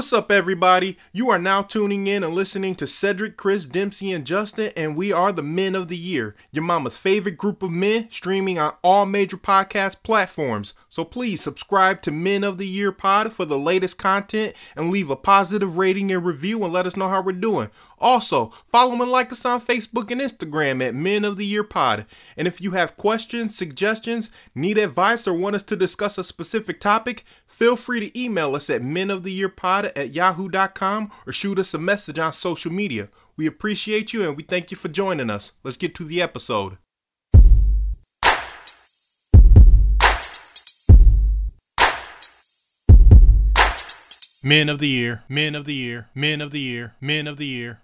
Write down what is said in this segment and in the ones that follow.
What's up, everybody? You are now tuning in and listening to Cedric, Chris, Dempsey, and Justin, and we are the Men of the Year, your mama's favorite group of men, streaming on all major podcast platforms. So please subscribe to Men of the Year Pod for the latest content and leave a positive rating and review and let us know how we're doing. Also, follow and like us on Facebook and Instagram at Men of the Year Pod. And if you have questions, suggestions, need advice, or want us to discuss a specific topic, feel free to email us at Men of the Year Pod at yahoo.com or shoot us a message on social media. We appreciate you and we thank you for joining us. Let's get to the episode. Men of the Year, Men of the Year, Men of the Year, Men of the Year.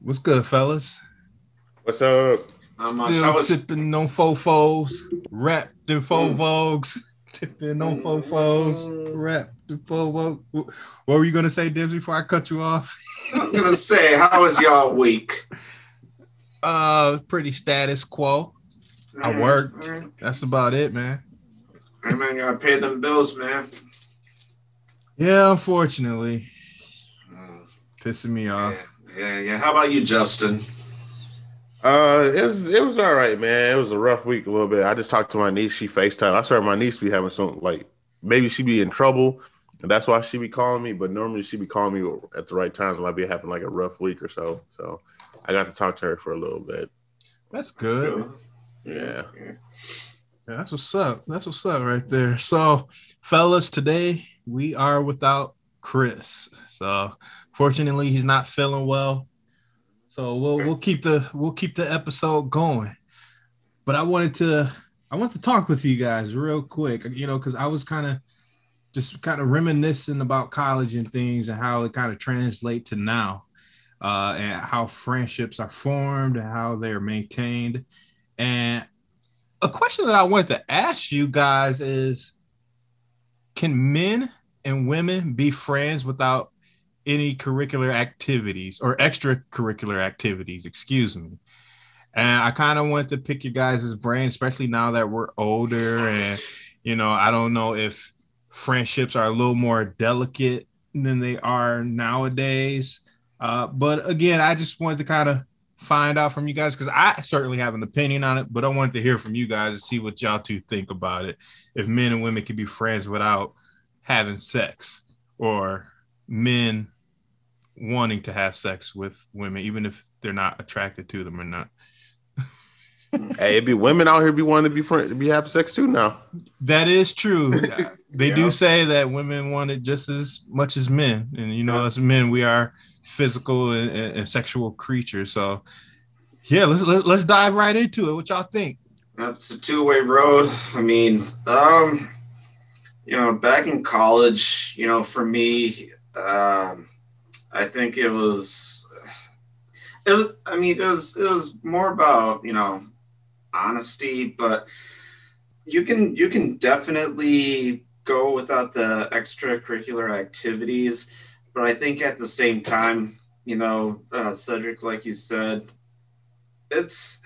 What's good, fellas? What's up? Um, Still was... tipping on fofos, wrapped in faux vogues, tipping on fofos, wrapped in faux vogues. What were you gonna say, Dibs, before I cut you off? I was gonna say, how was y'all week? Uh, pretty status quo. I worked. That's about it, man. I man, gotta pay them bills, man. Yeah, unfortunately. Mm. Pissing me off. Yeah, yeah. How about you, Justin? Uh, it was it was all right, man. It was a rough week a little bit. I just talked to my niece. She Facetime. I swear my niece be having some like maybe she be in trouble, and that's why she be calling me. But normally she be calling me at the right times when I be having like a rough week or so. So I got to talk to her for a little bit. That's good. Yeah. yeah. That's what's up. That's what's up right there. So, fellas, today we are without Chris. So fortunately, he's not feeling well. So we'll we'll keep the we'll keep the episode going. But I wanted to I want to talk with you guys real quick, you know, because I was kind of just kind of reminiscing about college and things and how it kind of translate to now, uh, and how friendships are formed and how they're maintained. And a question that I wanted to ask you guys is can men and women be friends without any curricular activities or extracurricular activities, excuse me. And I kind of want to pick your guys' brain, especially now that we're older. And, you know, I don't know if friendships are a little more delicate than they are nowadays. Uh, but again, I just wanted to kind of find out from you guys because I certainly have an opinion on it, but I wanted to hear from you guys to see what y'all two think about it. If men and women can be friends without having sex or men wanting to have sex with women, even if they're not attracted to them or not. hey, it'd be women out here be wanting to be friends, be have sex too now. That is true. they yeah. do say that women want it just as much as men, and you know, as men, we are physical and, and, and sexual creatures. So, yeah, let's let, us let us dive right into it. What y'all think? That's a two way road. I mean, um, you know, back in college, you know, for me, um, I think it was, it was, I mean, it was, it was more about, you know, honesty, but you can, you can definitely go without the extracurricular activities. But I think at the same time, you know, uh, Cedric, like you said, it's,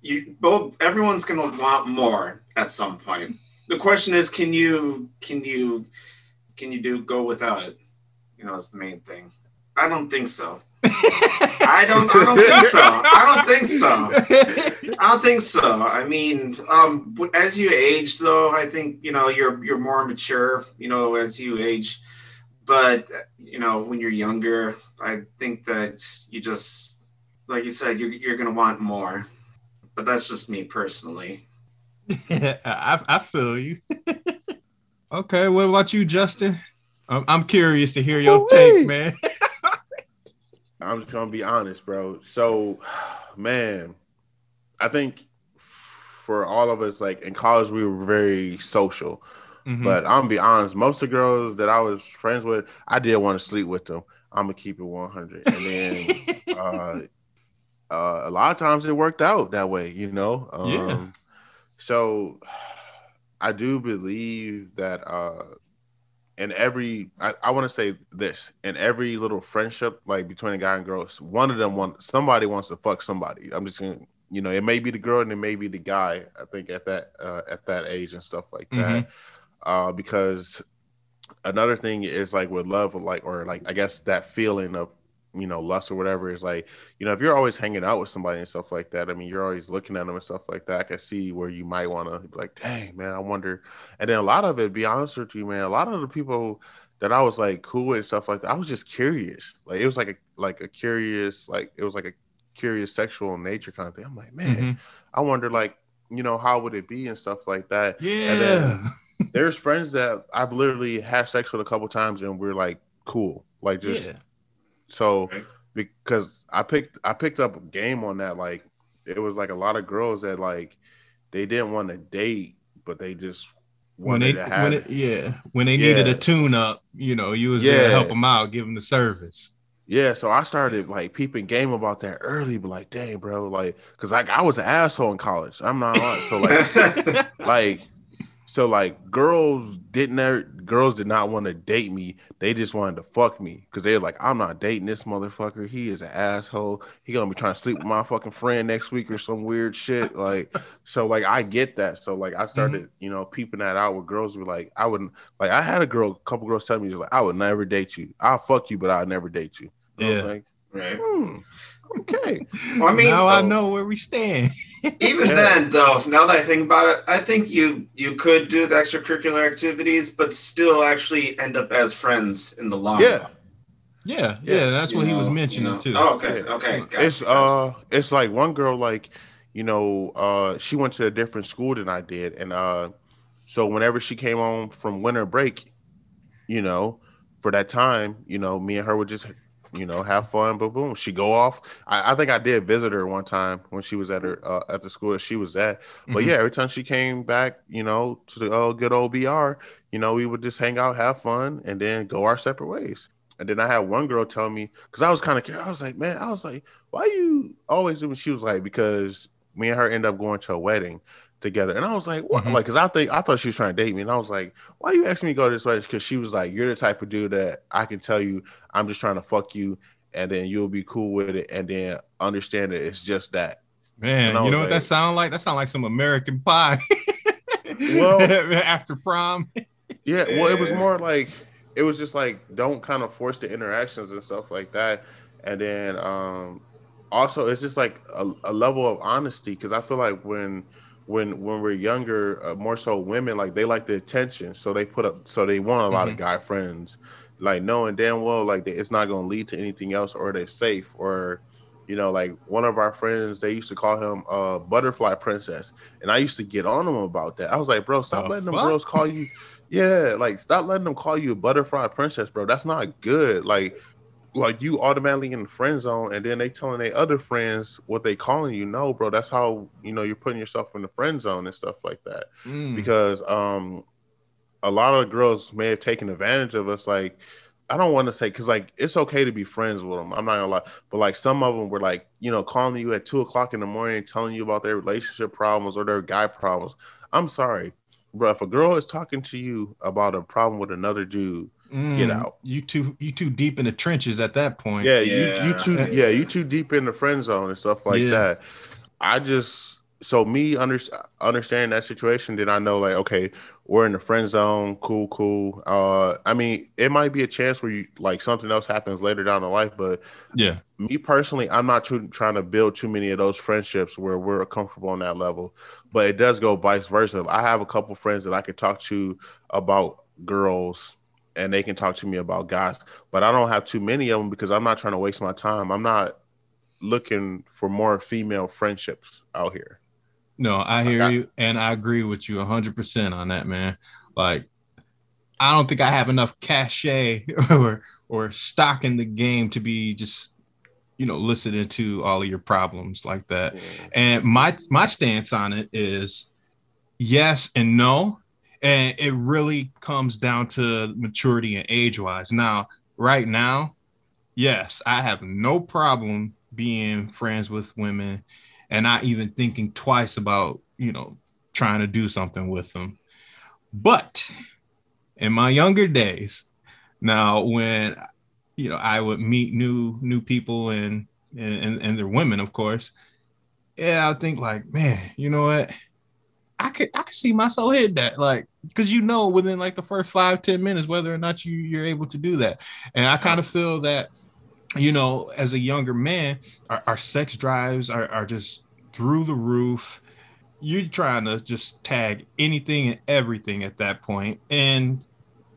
you both, everyone's going to want more at some point the question is, can you can you can you do go without it? You know, it's the main thing. I don't think so. I don't. I don't think so. I don't think so. I don't think so. I mean, um, as you age, though, I think you know you're you're more mature. You know, as you age, but you know when you're younger, I think that you just, like you said, you're you're gonna want more. But that's just me personally. I, I feel you. okay, what about you, Justin? I'm, I'm curious to hear your take, man. I'm just gonna be honest, bro. So, man, I think for all of us, like in college, we were very social. Mm-hmm. But I'm gonna be honest, most of the girls that I was friends with, I did want to sleep with them. I'm gonna keep it 100, and then uh, uh, a lot of times it worked out that way, you know. Um, yeah so I do believe that uh in every I, I want to say this in every little friendship like between a guy and girl, one of them want somebody wants to fuck somebody. I'm just gonna you know, it may be the girl and it may be the guy, I think at that uh at that age and stuff like that. Mm-hmm. Uh because another thing is like with love, like or like I guess that feeling of you know lust or whatever is like you know if you're always hanging out with somebody and stuff like that. I mean, you're always looking at them and stuff like that. I can see where you might want to be like, dang man, I wonder. And then a lot of it, be honest with you, man, a lot of the people that I was like cool with and stuff like that, I was just curious. Like it was like a like a curious like it was like a curious sexual nature kind of thing. I'm like, man, mm-hmm. I wonder like you know how would it be and stuff like that. Yeah. There's friends that I've literally had sex with a couple times and we're like cool, like just yeah. so because I picked I picked up a game on that. Like it was like a lot of girls that like they didn't want to date, but they just when they when it, yeah when they yeah. needed a tune up, you know, you was yeah. there to help them out, give them the service. Yeah, so I started like peeping game about that early, but like, dang, bro, like, cause like I was an asshole in college. I'm not on. So like, like so like girls didn't ever, girls did not want to date me. They just wanted to fuck me because they're like, I'm not dating this motherfucker. He is an asshole. He gonna be trying to sleep with my fucking friend next week or some weird shit. Like, so like I get that. So like I started, mm-hmm. you know, peeping that out with girls. Were like, I wouldn't like. I had a girl, a couple girls tell me like, I would never date you. I'll fuck you, but I'll never date you. you yeah. Like, right. Hmm, okay. Well, I mean, now I know where we stand. Even yeah. then, though, now that I think about it, I think you you could do the extracurricular activities, but still actually end up as friends in the long yeah. run. Yeah, yeah, that's you what know, he was mentioning you know. too. Oh, okay, okay. Gotcha, it's uh, it's like one girl, like you know, uh, she went to a different school than I did, and uh, so whenever she came home from winter break, you know, for that time, you know, me and her would just you know, have fun. But boom, she go off. I, I, think I did visit her one time when she was at her uh, at the school that she was at. But mm-hmm. yeah, every time she came back, you know, to the uh, good old BR, you know, we would just hang out, have fun, and then go our separate ways. And then I had one girl tell me because I was kind of curious. I was like, man, I was like, why you always doing? She was like, because me and her end up going to a wedding together. And I was like, what? Mm-hmm. Like, cause I think I thought she was trying to date me. And I was like, why you asking me to go this way? Cause she was like, you're the type of dude that I can tell you I'm just trying to fuck you and then you'll be cool with it and then understand that it's just that. Man, you know like, what that sound like? That sound like some American pie. well, after prom. yeah, well, it was more like it was just like don't kind of force the interactions and stuff like that. And then um also it's just like a, a level of honesty because I feel like when when when we're younger, uh, more so women like they like the attention, so they put up, so they want a lot mm-hmm. of guy friends, like knowing damn well like it's not going to lead to anything else, or they're safe, or you know, like one of our friends, they used to call him uh butterfly princess, and I used to get on him about that. I was like, bro, stop letting fuck? them girls call you. Yeah, like stop letting them call you a butterfly princess, bro. That's not good. Like like you automatically in the friend zone and then they telling their other friends what they calling you no bro that's how you know you're putting yourself in the friend zone and stuff like that mm. because um a lot of girls may have taken advantage of us like i don't want to say because like it's okay to be friends with them i'm not gonna lie but like some of them were like you know calling you at two o'clock in the morning telling you about their relationship problems or their guy problems i'm sorry bro if a girl is talking to you about a problem with another dude Mm, get out. You too you too deep in the trenches at that point. Yeah, yeah. you you too yeah, you too deep in the friend zone and stuff like yeah. that. I just so me under, understand that situation, then I know like okay, we're in the friend zone, cool, cool. Uh, I mean, it might be a chance where you like something else happens later down the life, but yeah, me personally, I'm not too, trying to build too many of those friendships where we're comfortable on that level. But it does go vice versa. I have a couple friends that I could talk to about girls and they can talk to me about guys, but I don't have too many of them because I'm not trying to waste my time. I'm not looking for more female friendships out here. No, I hear I, you and I agree with you 100% on that, man. Like I don't think I have enough cachet or or stock in the game to be just you know listening to all of your problems like that. Yeah. And my my stance on it is yes and no and it really comes down to maturity and age wise. Now, right now, yes, I have no problem being friends with women and not even thinking twice about, you know, trying to do something with them. But in my younger days, now when you know I would meet new new people and and and they're women, of course, yeah, I think like, man, you know what? I could I could see myself hit that. Like, because you know within like the first five ten minutes whether or not you you're able to do that and i kind of feel that you know as a younger man our, our sex drives are, are just through the roof. You're trying to just tag anything and everything at that point. and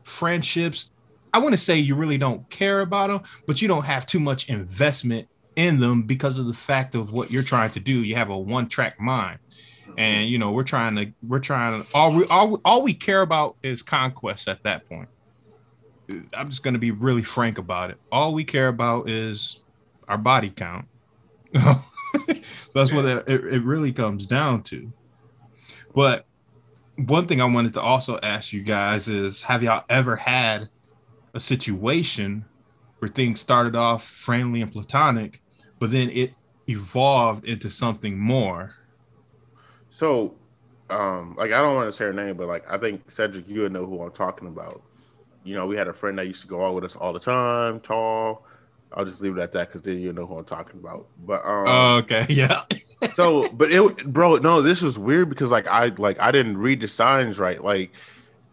friendships i want to say you really don't care about them but you don't have too much investment in them because of the fact of what you're trying to do. You have a one track mind. And you know we're trying to we're trying to all we all, all we care about is conquest at that point. I'm just going to be really frank about it. All we care about is our body count so that's what it, it really comes down to but one thing i wanted to also ask you guys is have y'all ever had a situation where things started off friendly and platonic but then it evolved into something more so, um, like I don't want to say her name, but like I think Cedric, you would know who I'm talking about. You know, we had a friend that used to go out with us all the time, tall. I'll just leave it at that because then you know who I'm talking about. But um, oh, okay, yeah. so, but it, bro, no, this was weird because like I like I didn't read the signs right. Like,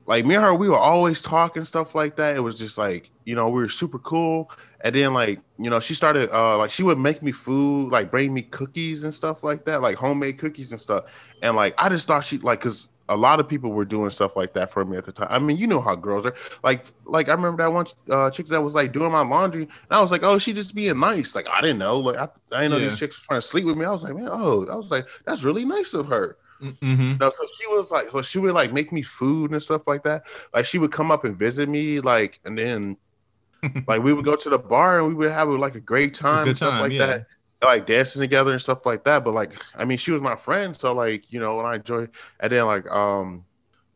like me and her, we were always talking stuff like that. It was just like you know we were super cool, and then like you know she started uh like she would make me food, like bring me cookies and stuff like that, like homemade cookies and stuff. And like I just thought she like because a lot of people were doing stuff like that for me at the time. I mean, you know how girls are. Like, like I remember that one uh, chick that was like doing my laundry, and I was like, oh, she just being nice. Like I didn't know. Like I, I didn't know yeah. these chicks were trying to sleep with me. I was like, man, oh, I was like, that's really nice of her. Mm-hmm. No, so she was like, so she would like make me food and stuff like that. Like she would come up and visit me, like, and then like we would go to the bar and we would have like a great time, a and stuff like yeah. that like dancing together and stuff like that. But like, I mean, she was my friend, so like, you know, and I enjoy. And then like, um,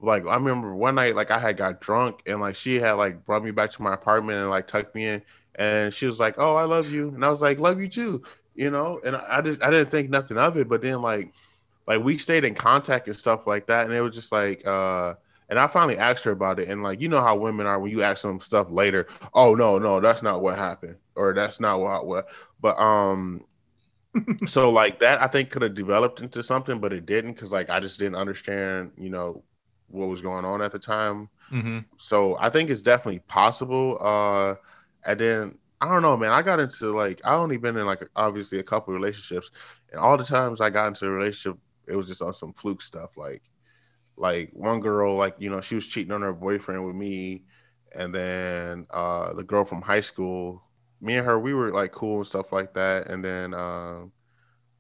like I remember one night, like I had got drunk and like she had like brought me back to my apartment and like tucked me in, and she was like, "Oh, I love you," and I was like, "Love you too," you know. And I just I didn't think nothing of it, but then like, like we stayed in contact and stuff like that, and it was just like, uh. And I finally asked her about it, and like you know how women are when you ask them stuff later. Oh no, no, that's not what happened, or that's not what what. But um, so like that I think could have developed into something, but it didn't because like I just didn't understand, you know, what was going on at the time. Mm-hmm. So I think it's definitely possible. Uh and then I don't know, man. I got into like I only been in like obviously a couple relationships, and all the times I got into a relationship, it was just on some fluke stuff. Like, like one girl, like you know, she was cheating on her boyfriend with me, and then uh the girl from high school me and her, we were like cool and stuff like that. And then um,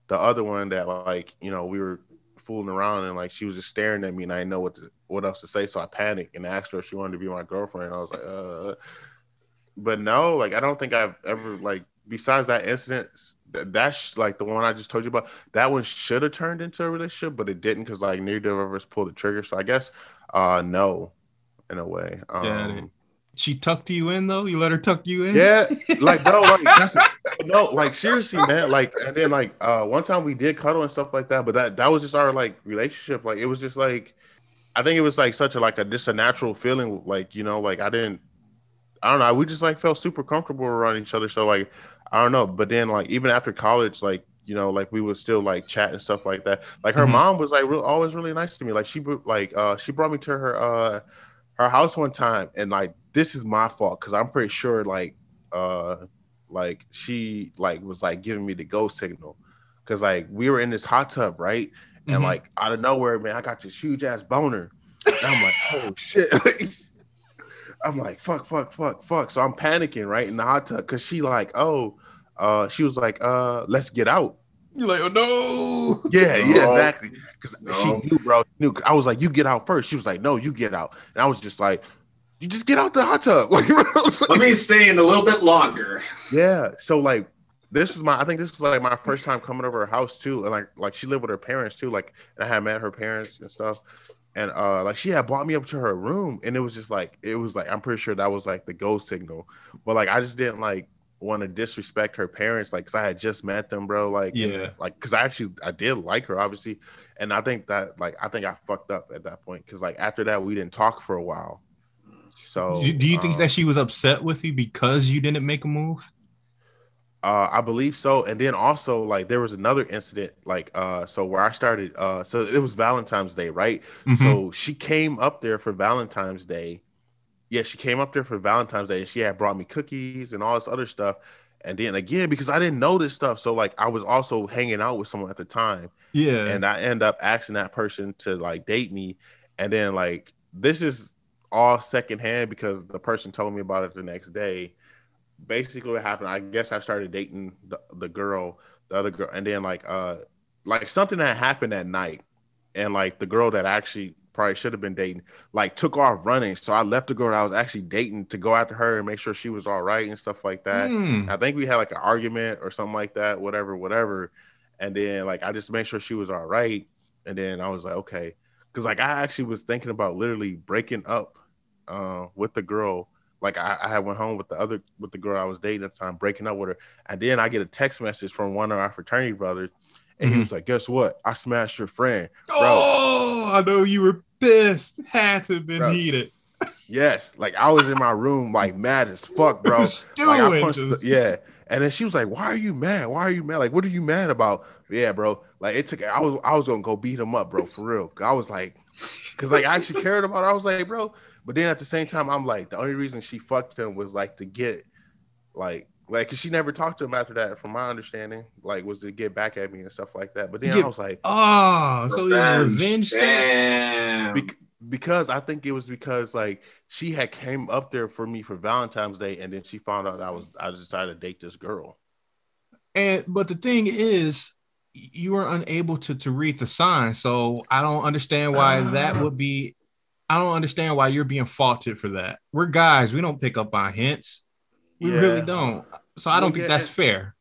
the other one that like, you know, we were fooling around and like she was just staring at me and I didn't know what to, what else to say. So I panicked and asked her if she wanted to be my girlfriend. I was like, uh, but no, like I don't think I've ever like besides that incident. that's like the one I just told you about. That one should have turned into a relationship, but it didn't because like neither of us pulled the trigger. So I guess uh no, in a way. Um, yeah, she tucked you in though. You let her tuck you in. Yeah, like no, like no, like seriously, man. Like and then like uh one time we did cuddle and stuff like that, but that that was just our like relationship. Like it was just like I think it was like such a like a just a natural feeling. Like you know, like I didn't. I don't know. We just like felt super comfortable around each other. So like I don't know. But then like even after college, like you know, like we would still like chat and stuff like that. Like her mm-hmm. mom was like real, always really nice to me. Like she like uh she brought me to her uh her house one time and like this is my fault because I'm pretty sure like uh like she like was like giving me the go signal. Because like we were in this hot tub right? And mm-hmm. like out of nowhere man I got this huge ass boner. And I'm like oh shit. I'm like fuck fuck fuck fuck. So I'm panicking right in the hot tub because she like oh uh she was like uh let's get out you're like, oh no. Yeah, no. yeah, exactly. Because no. she knew, bro. She Knew. I was like, you get out first. She was like, no, you get out. And I was just like, you just get out the hot tub. Like, Let me stay in a little bit longer. Yeah. So like this was my I think this was like my first time coming over her house too. And like like she lived with her parents too. Like and I had met her parents and stuff. And uh like she had brought me up to her room and it was just like it was like I'm pretty sure that was like the go signal. But like I just didn't like want to disrespect her parents like cuz I had just met them, bro. Like yeah. Like cuz I actually I did like her obviously. And I think that like I think I fucked up at that point cuz like after that we didn't talk for a while so do, do you think um, that she was upset with you because you didn't make a move? Uh, I believe so. And then also like there was another incident like uh so where I started uh so it was Valentine's Day, right? Mm-hmm. So she came up there for Valentine's Day. Yeah, she came up there for Valentine's Day and she had brought me cookies and all this other stuff. And then again, because I didn't know this stuff, so like I was also hanging out with someone at the time. Yeah. And I end up asking that person to like date me. And then like this is all secondhand because the person told me about it the next day basically what happened, I guess I started dating the, the girl, the other girl, and then like uh like something that happened at night, and like the girl that actually probably should have been dating, like took off running. So I left the girl I was actually dating to go after her and make sure she was all right and stuff like that. Mm. I think we had like an argument or something like that, whatever, whatever. And then like I just made sure she was all right. And then I was like, okay. Cause like I actually was thinking about literally breaking up uh, with the girl like I, I had went home with the other with the girl I was dating at the time, breaking up with her, and then I get a text message from one of our fraternity brothers, and mm-hmm. he was like, "Guess what? I smashed your friend." Bro. Oh, I know you were pissed. Had to have been bro. heated. Yes, like I was in my room, like mad as fuck, bro. like, the, yeah, and then she was like, "Why are you mad? Why are you mad? Like, what are you mad about?" Yeah, bro. Like it took. I was I was gonna go beat him up, bro, for real. I was like, because like I actually cared about. It. I was like, bro, but then at the same time, I'm like, the only reason she fucked him was like to get, like, like, cause she never talked to him after that, from my understanding, like, was to get back at me and stuff like that. But then get, I was like, oh, so revenge, revenge sex. Be- because I think it was because like she had came up there for me for Valentine's Day, and then she found out I was I decided to date this girl. And but the thing is, you were unable to to read the sign, so I don't understand why uh, that would be I don't understand why you're being faulted for that. We're guys, we don't pick up on hints. We yeah. really don't. So I don't think that's fair.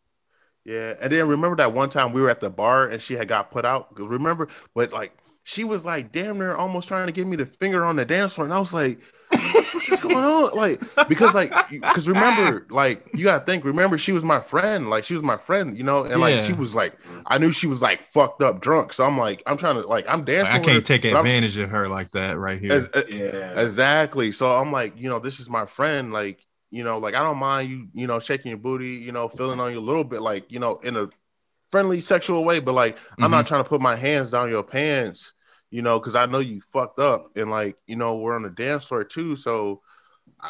Yeah, and then remember that one time we were at the bar and she had got put out. Because remember, but like she was like damn near almost trying to give me the finger on the dance floor, and I was like, what's going on? Like, because like, because remember, like, you gotta think. Remember, she was my friend. Like, she was my friend, you know, and yeah. like, she was like, I knew she was like fucked up drunk. So I'm like, I'm trying to like, I'm dancing. I can't her, take advantage I'm, of her like that right here. As, uh, yeah, exactly. So I'm like, you know, this is my friend. Like, you know, like I don't mind you, you know, shaking your booty, you know, feeling on you a little bit, like, you know, in a friendly sexual way, but like, mm-hmm. I'm not mm-hmm. trying to put my hands down your pants you know, because I know you fucked up and like, you know, we're on the dance floor too. So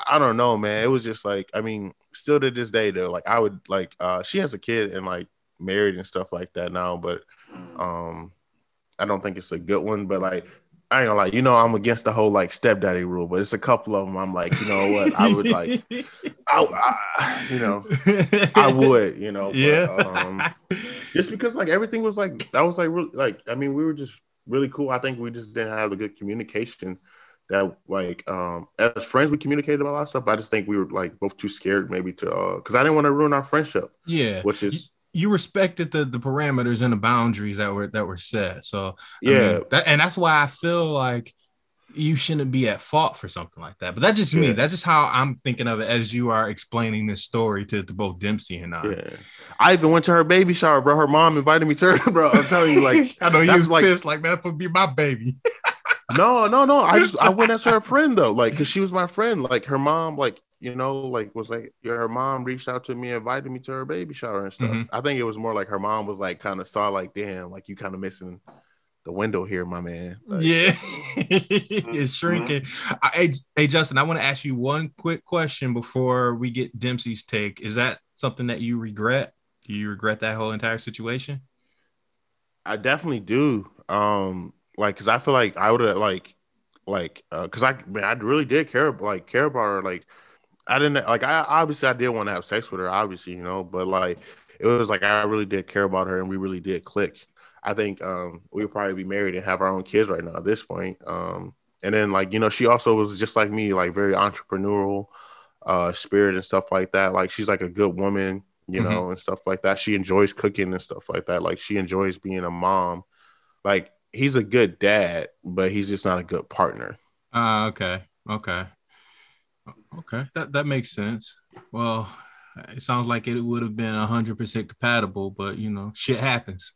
I don't know, man. It was just like, I mean, still to this day though, like I would like uh she has a kid and like married and stuff like that now, but mm. um I don't think it's a good one, but like I ain't gonna lie, you know, I'm against the whole like stepdaddy rule, but it's a couple of them. I'm like, you know what, I would like, I, I you know, I would, you know, but, yeah. Um, just because like everything was like that was like really like I mean we were just really cool. I think we just didn't have a good communication that like um as friends we communicated about a lot of stuff. But I just think we were like both too scared maybe to uh because I didn't want to ruin our friendship. Yeah. Which is you, respected the the parameters and the boundaries that were that were set. So yeah, I mean, that, and that's why I feel like you shouldn't be at fault for something like that. But that's just me. That's just how I'm thinking of it as you are explaining this story to, to both Dempsey and I. Yeah. I even went to her baby shower, bro. Her mom invited me to her, bro. I'm telling you, like I know you was like, pissed like that would be my baby. no, no, no. I just I went as her friend though, like because she was my friend. Like her mom, like you know, like was like yeah, her mom reached out to me, invited me to her baby shower and stuff. Mm-hmm. I think it was more like her mom was like kind of saw like, damn, like you kind of missing the window here, my man. Like, yeah, it's shrinking. I, hey, hey, Justin, I want to ask you one quick question before we get Dempsey's take. Is that something that you regret? Do you regret that whole entire situation? I definitely do. Um, like, cause I feel like I would have like, like, uh, cause I, man, I really did care, like, care about her. Like, I didn't like, I obviously I did want to have sex with her, obviously, you know, but like, it was like I really did care about her, and we really did click. I think um, we would probably be married and have our own kids right now at this point. Um, and then like you know, she also was just like me, like very entrepreneurial uh, spirit and stuff like that. Like she's like a good woman, you mm-hmm. know, and stuff like that. She enjoys cooking and stuff like that. Like she enjoys being a mom. Like he's a good dad, but he's just not a good partner. Uh, okay, okay, okay. That that makes sense. Well, it sounds like it would have been hundred percent compatible, but you know, shit happens.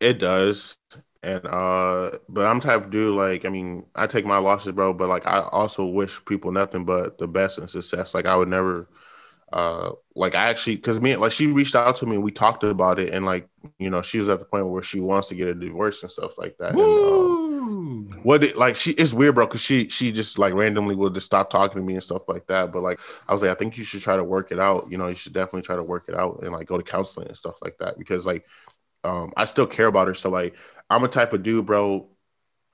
It does. And uh but I'm type of dude like I mean, I take my losses, bro, but like I also wish people nothing but the best and success. Like I would never uh, like I actually, because me, like she reached out to me and we talked about it, and like you know, she was at the point where she wants to get a divorce and stuff like that. And, um, what it like she it's weird, bro, because she she just like randomly will just stop talking to me and stuff like that. But like I was like, I think you should try to work it out. You know, you should definitely try to work it out and like go to counseling and stuff like that because like um I still care about her. So like I'm a type of dude, bro.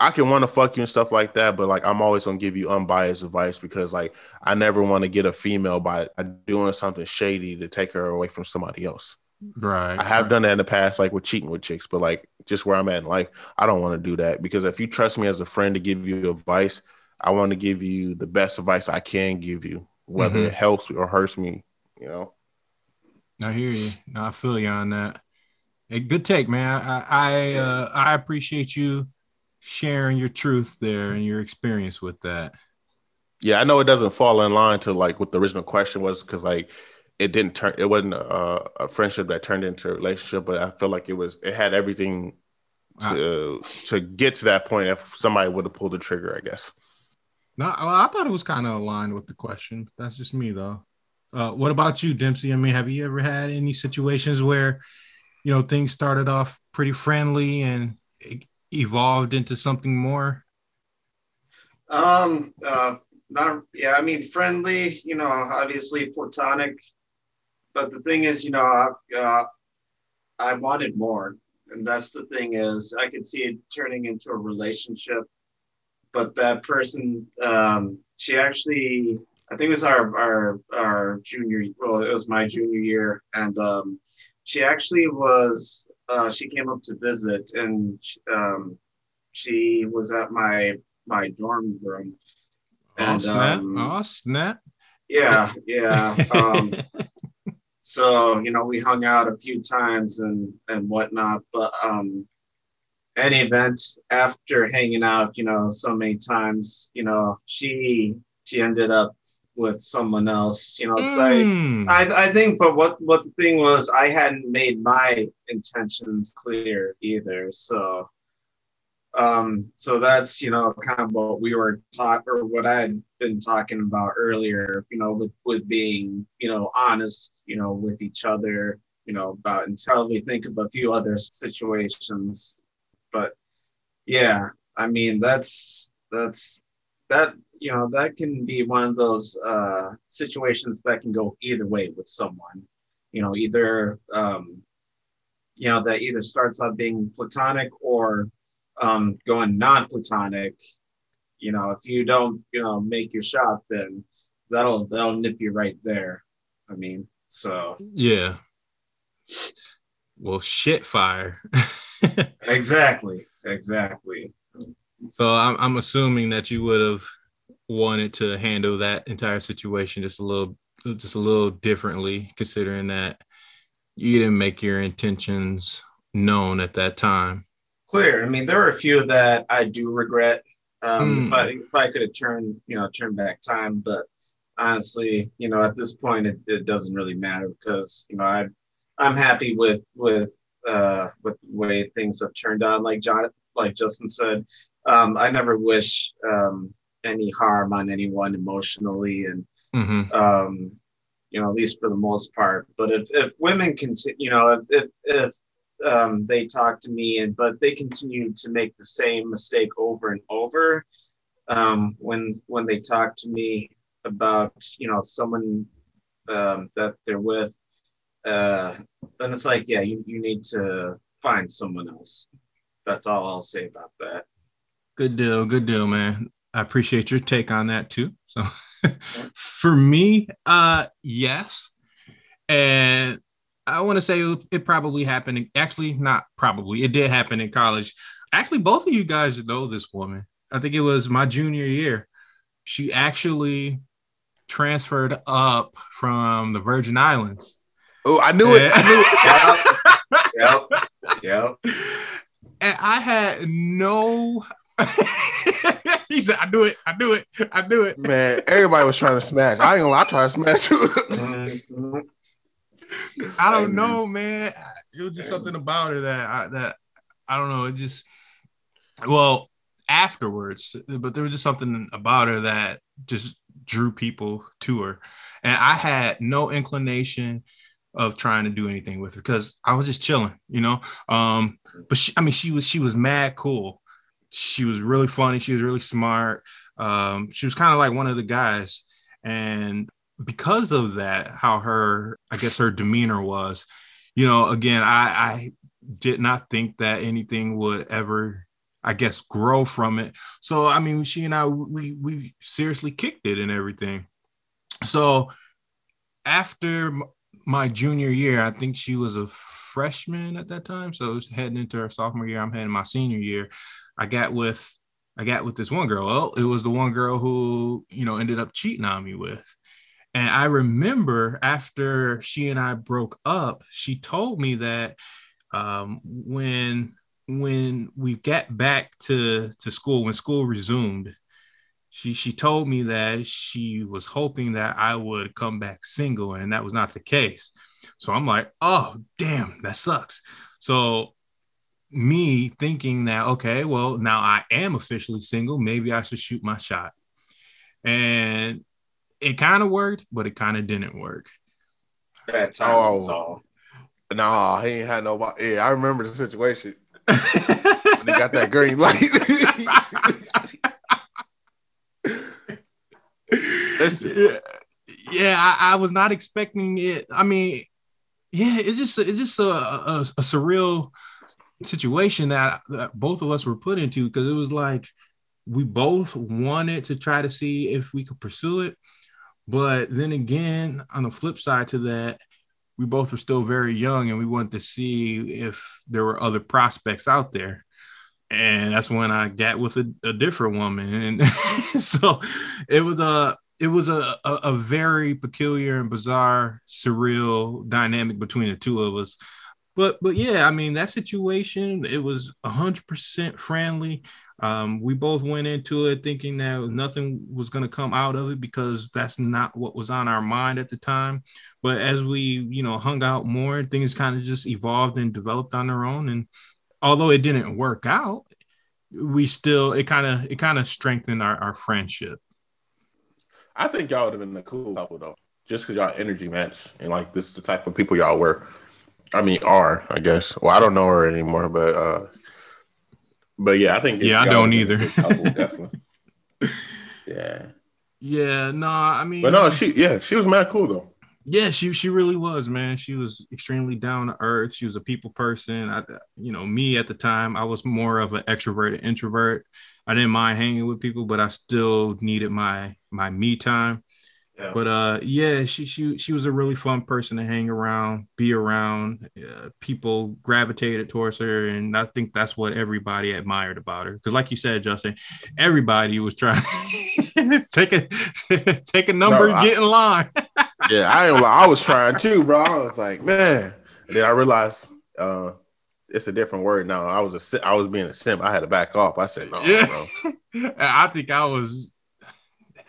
I can want to fuck you and stuff like that, but like I'm always gonna give you unbiased advice because like I never want to get a female by doing something shady to take her away from somebody else. Right. I have right. done that in the past, like with cheating with chicks, but like just where I'm at in life, I don't want to do that because if you trust me as a friend to give you advice, I want to give you the best advice I can give you, whether mm-hmm. it helps or hurts me, you know. I hear you. No, I feel you on that. Hey, good take, man. I I, uh, I appreciate you sharing your truth there and your experience with that. Yeah, I know it doesn't fall in line to like what the original question was because like it didn't turn it wasn't a, a, friendship that turned into a relationship, but I feel like it was it had everything to to get to that point if somebody would have pulled the trigger, I guess. No, well, I thought it was kind of aligned with the question. That's just me though. Uh, what about you, Dempsey? I mean, have you ever had any situations where you know things started off pretty friendly and evolved into something more? Um, uh, not yeah. I mean, friendly. You know, obviously platonic. But the thing is, you know, uh, I wanted more, and that's the thing is, I could see it turning into a relationship. But that person, um, she actually, I think it was our our our junior. Well, it was my junior year, and um, she actually was uh, she came up to visit and um, she was at my my dorm room. And, oh snap! Um, oh snap! Yeah, yeah. So you know, we hung out a few times and and whatnot. But um, any event after hanging out, you know, so many times, you know, she she ended up with someone else. You know, it's mm. like I, I think, but what what the thing was, I hadn't made my intentions clear either. So, um, so that's you know kind of what we were talking or what I had been talking about earlier. You know, with with being you know honest, you know, with each other. You know, about and probably think of a few other situations, but yeah, I mean that's that's that you know that can be one of those uh, situations that can go either way with someone you know either um, you know that either starts out being platonic or um, going non-platonic you know if you don't you know make your shot then that'll that'll nip you right there. I mean so. Yeah. Well shit fire. Exactly exactly. So I'm, I'm assuming that you would have wanted to handle that entire situation just a little just a little differently considering that you didn't make your intentions known at that time clear i mean there are a few that i do regret um, mm. if, I, if I could have turned you know turned back time but honestly you know at this point it, it doesn't really matter because you know i i'm happy with with uh with the way things have turned out like john like justin said um, I never wish um, any harm on anyone emotionally, and mm-hmm. um, you know, at least for the most part. But if if women continue, you know, if if, if um, they talk to me and but they continue to make the same mistake over and over um, when when they talk to me about you know someone um, that they're with uh, then it's like yeah you, you need to find someone else that's all i'll say about that Good deal. Good deal, man. I appreciate your take on that too. So for me, uh yes. And I want to say it probably happened. Actually, not probably. It did happen in college. Actually, both of you guys know this woman. I think it was my junior year. She actually transferred up from the Virgin Islands. Oh, I knew it. I knew it. yep. Yep. yep. And I had no he said, "I do it. I do it. I do it." Man, everybody was trying to smash. I ain't gonna. I try to smash you. I don't know, man. It was just something about her that I, that I don't know. It just well afterwards, but there was just something about her that just drew people to her. and I had no inclination of trying to do anything with her because I was just chilling, you know. Um, but she, I mean, she was she was mad cool. She was really funny. She was really smart. Um, she was kind of like one of the guys, and because of that, how her I guess her demeanor was, you know, again, I, I did not think that anything would ever I guess grow from it. So I mean, she and I we we seriously kicked it and everything. So after my junior year, I think she was a freshman at that time. So was heading into her sophomore year. I'm heading my senior year. I got with I got with this one girl. Well, it was the one girl who, you know, ended up cheating on me with. And I remember after she and I broke up, she told me that um, when when we got back to to school, when school resumed, she she told me that she was hoping that I would come back single, and that was not the case. So I'm like, oh damn, that sucks. So me thinking that okay, well now I am officially single, maybe I should shoot my shot, and it kind of worked, but it kind of didn't work. Bad time. Oh, no, he ain't had no. Yeah, I remember the situation. he got that green light. yeah, yeah I, I, was not expecting it. I mean, yeah, it's just it's just a, a, a surreal situation that, that both of us were put into because it was like we both wanted to try to see if we could pursue it, but then again, on the flip side to that, we both were still very young and we wanted to see if there were other prospects out there and that's when I got with a, a different woman, and so it was a it was a, a, a very peculiar and bizarre, surreal dynamic between the two of us. But but yeah, I mean that situation it was hundred percent friendly. Um, we both went into it thinking that nothing was going to come out of it because that's not what was on our mind at the time. But as we, you know, hung out more, things kind of just evolved and developed on their own. And although it didn't work out, we still it kind of it kind of strengthened our, our friendship. I think y'all would have been a cool couple though, just because y'all energy match and like this is the type of people y'all were. I mean, R, I guess. Well, I don't know her anymore, but uh but yeah, I think yeah, I don't either. Couple, definitely. yeah. Yeah. No, I mean, but no, she yeah, she was mad cool though yeah, she she really was, man. She was extremely down to earth. She was a people person. I, you know, me at the time, I was more of an extroverted introvert. I didn't mind hanging with people, but I still needed my my me time. Yeah. But uh, yeah, she she she was a really fun person to hang around, be around. Uh, people gravitated towards her, and I think that's what everybody admired about her. Because, like you said, Justin, everybody was trying take a take a number, no, get in line. yeah, I I was trying too, bro. I was like, man. And then I realized uh, it's a different word now. I was a I was being a simp. I had to back off. I said, no, yeah. bro. I think I was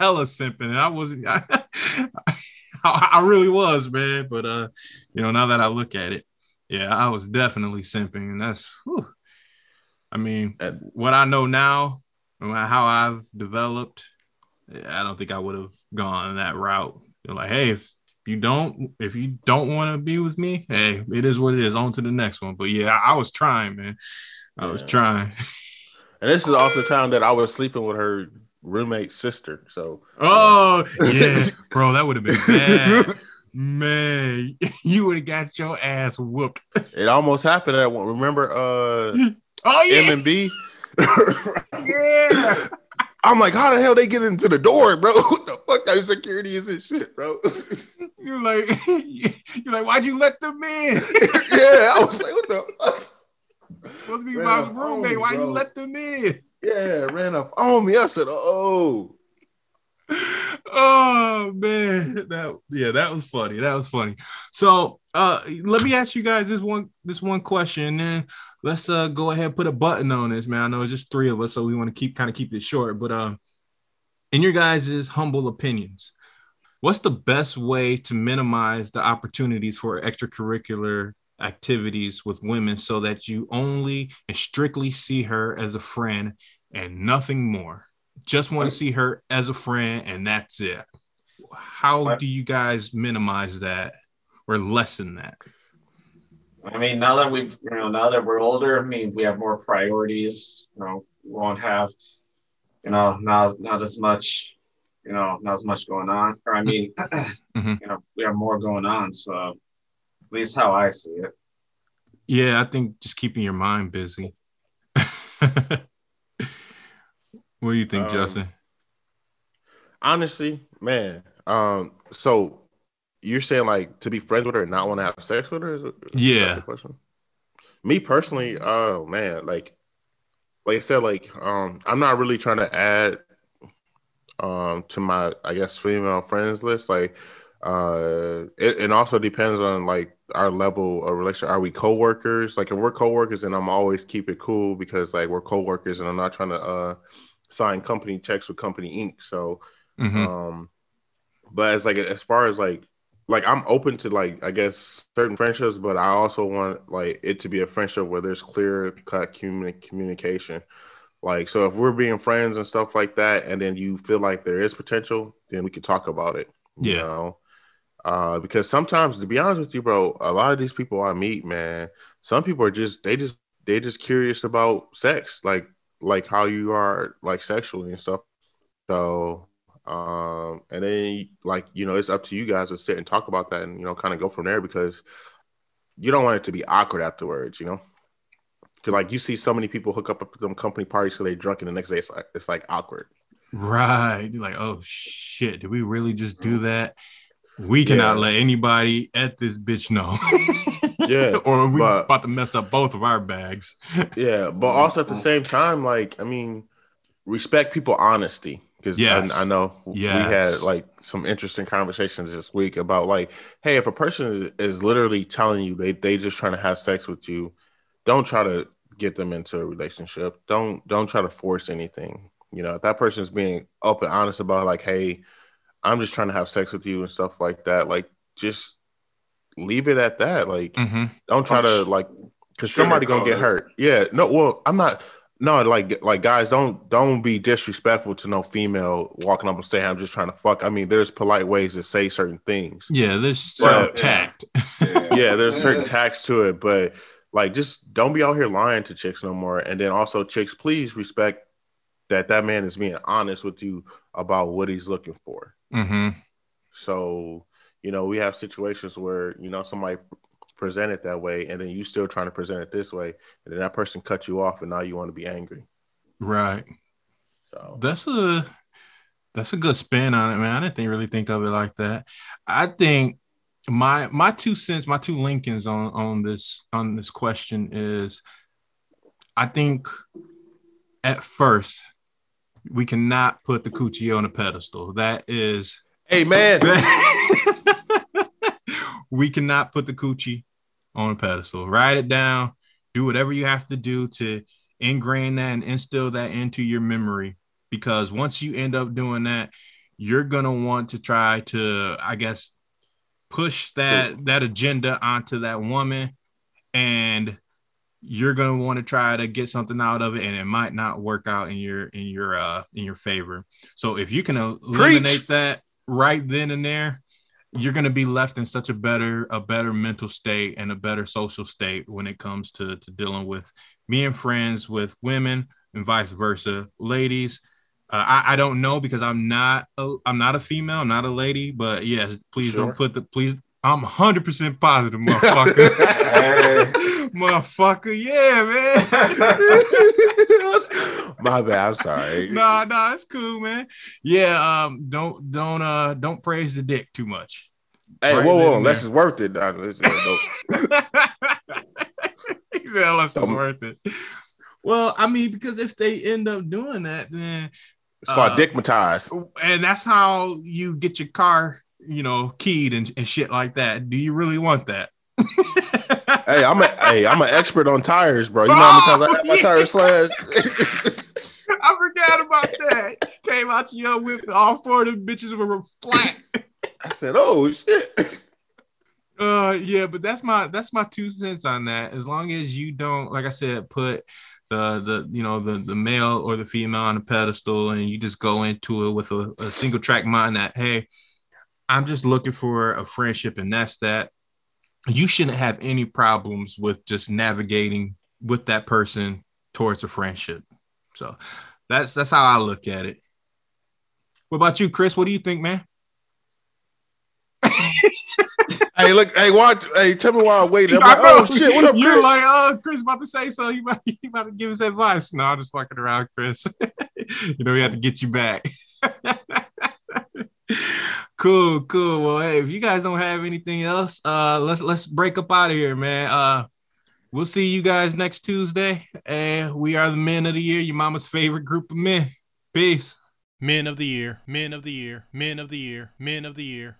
hella simping, and I wasn't. I, I, really was, man. But uh, you know, now that I look at it, yeah, I was definitely simping, and that's. Whew. I mean, what I know now, how I've developed, I don't think I would have gone that route. You're like, hey, if you don't, if you don't want to be with me, hey, it is what it is. On to the next one. But yeah, I, I was trying, man. I yeah. was trying. And this is also the time that I was sleeping with her roommate's sister. So Oh yeah, bro, that would have been bad. Man, you would have got your ass whooped. It almost happened at one. Remember uh oh yeah. M and B? yeah. I'm like, how the hell they get into the door, bro? What the fuck? That security is and shit, bro. you're like, you're like, why'd you let them in? yeah, I was like, what the fuck? Supposed to be my roommate. Why you let them in? Yeah, ran up on me. I said, "Oh, oh man, that yeah, that was funny. That was funny." So, uh, let me ask you guys this one this one question, and then let's uh go ahead and put a button on this, man. I know it's just three of us, so we want to keep kind of keep it short. But uh, in your guys' humble opinions, what's the best way to minimize the opportunities for extracurricular activities with women so that you only and strictly see her as a friend and nothing more. Just want to see her as a friend and that's it. how do you guys minimize that or lessen that? I mean, now that we've, you know, now that we're older, I mean, we have more priorities. You know, we won't have, you know, not not as much, you know, not as much going on. Or I mean, mm-hmm. you know, we have more going on. So, at least how I see it. Yeah, I think just keeping your mind busy. what do you think, um, Justin? Honestly, man. Um, so you're saying like to be friends with her and not want to have sex with her? Is, yeah. question? Me personally, oh man, like like I said, like um, I'm not really trying to add um to my I guess female friends list. Like uh it, it also depends on like our level of relation. Are we co-workers? Like if we're co-workers and I'm always keep it cool because like we're co-workers and I'm not trying to uh sign company checks with company ink. So mm-hmm. um but as like as far as like like I'm open to like I guess certain friendships, but I also want like it to be a friendship where there's clear cut communi- communication. Like so, if we're being friends and stuff like that, and then you feel like there is potential, then we can talk about it. You yeah. know, uh, because sometimes, to be honest with you, bro, a lot of these people I meet, man, some people are just they just they just curious about sex, like like how you are like sexually and stuff. So um, and then like you know, it's up to you guys to sit and talk about that and you know, kind of go from there because you don't want it to be awkward afterwards, you know. Cause like you see so many people hook up at them company parties because they're drunk and the next day it's like it's like awkward. Right. You're like, oh shit, did we really just do that? We cannot yeah. let anybody at this bitch know. yeah. or we but, about to mess up both of our bags. yeah. But also at the same time, like, I mean, respect people honesty because yes. I, I, know yes. we had like some interesting conversations this week about like, hey, if a person is, is, literally telling you they they just trying to have sex with you, don't try to get them into a relationship. Don't don't try to force anything. You know, if that person is being up and honest about like, hey, I'm just trying to have sex with you and stuff like that, like just leave it at that. Like, mm-hmm. don't try to like because somebody gonna get hurt. Yeah, no, well, I'm not no, like like guys, don't don't be disrespectful to no female walking up and saying I'm just trying to fuck. I mean, there's polite ways to say certain things. Yeah, there's certain tact. Yeah. yeah, there's certain tact to it, but like just don't be out here lying to chicks no more. And then also, chicks, please respect that that man is being honest with you about what he's looking for. Mm-hmm. So you know, we have situations where you know somebody present it that way, and then you still trying to present it this way, and then that person cut you off, and now you want to be angry. Right. So that's a that's a good spin on it, man. I didn't think, really think of it like that. I think my my two cents, my two Lincolns on on this on this question is, I think at first we cannot put the coochie on a pedestal. That is, hey man, we cannot put the coochie on a pedestal. Write it down. Do whatever you have to do to ingrain that and instill that into your memory. Because once you end up doing that, you're gonna want to try to, I guess, push that that agenda onto that woman, and you're gonna want to try to get something out of it, and it might not work out in your in your uh in your favor. So if you can eliminate Preach. that right then and there, you're going to be left in such a better a better mental state and a better social state when it comes to, to dealing with being friends with women and vice versa ladies uh, I, I don't know because i'm not a, i'm not a female I'm not a lady but yes please sure. don't put the please i'm 100% positive motherfucker motherfucker yeah man my bad i'm sorry nah nah it's cool man yeah um don't don't uh don't praise the dick too much Hey, whoa, whoa, unless it's worth it. he said, unless it's worth it. Well, I mean, because if they end up doing that, then it's called uh, dickmatized. And that's how you get your car, you know, keyed and, and shit like that. Do you really want that? Hey, I'm a hey, I'm an expert on tires, bro. You know how many times I had my tires slashed? I forgot about that. Came out to your whip, all four of them bitches were flat. I said, "Oh shit." Uh, yeah, but that's my that's my two cents on that. As long as you don't, like I said, put the the you know the the male or the female on a pedestal, and you just go into it with a, a single track mind that hey, I'm just looking for a friendship, and that's that. You shouldn't have any problems with just navigating with that person towards a friendship. So that's that's how I look at it. What about you, Chris? What do you think, man? hey, look, hey, watch, hey, tell me why I waited. I'm like, oh shit, what up, Chris? You're like, oh, Chris about to say so. You about, he about to give us advice. No, I'm just fucking around, Chris. you know, we have to get you back. Cool, cool. Well, hey, if you guys don't have anything else, uh, let's let's break up out of here, man. Uh, we'll see you guys next Tuesday. And we are the men of the year, your mama's favorite group of men. Peace. Men of the year, men of the year, men of the year, men of the year.